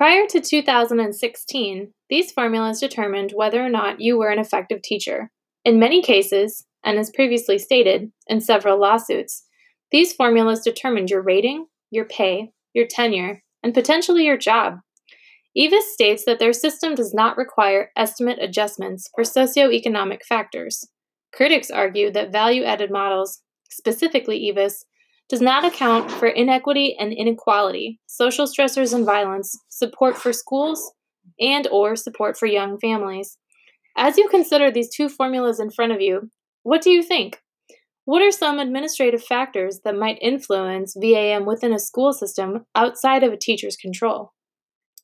Prior to 2016, these formulas determined whether or not you were an effective teacher. In many cases, and as previously stated in several lawsuits, these formulas determined your rating, your pay, your tenure, and potentially your job. EVAAS states that their system does not require estimate adjustments for socioeconomic factors. Critics argue that value added models, specifically EVAAS, does not account for inequity and inequality, social stressors and violence, support for schools, and or support for young families. As you consider these two formulas in front of you, what do you think? What are some administrative factors that might influence VAM within a school system outside of a teacher's control?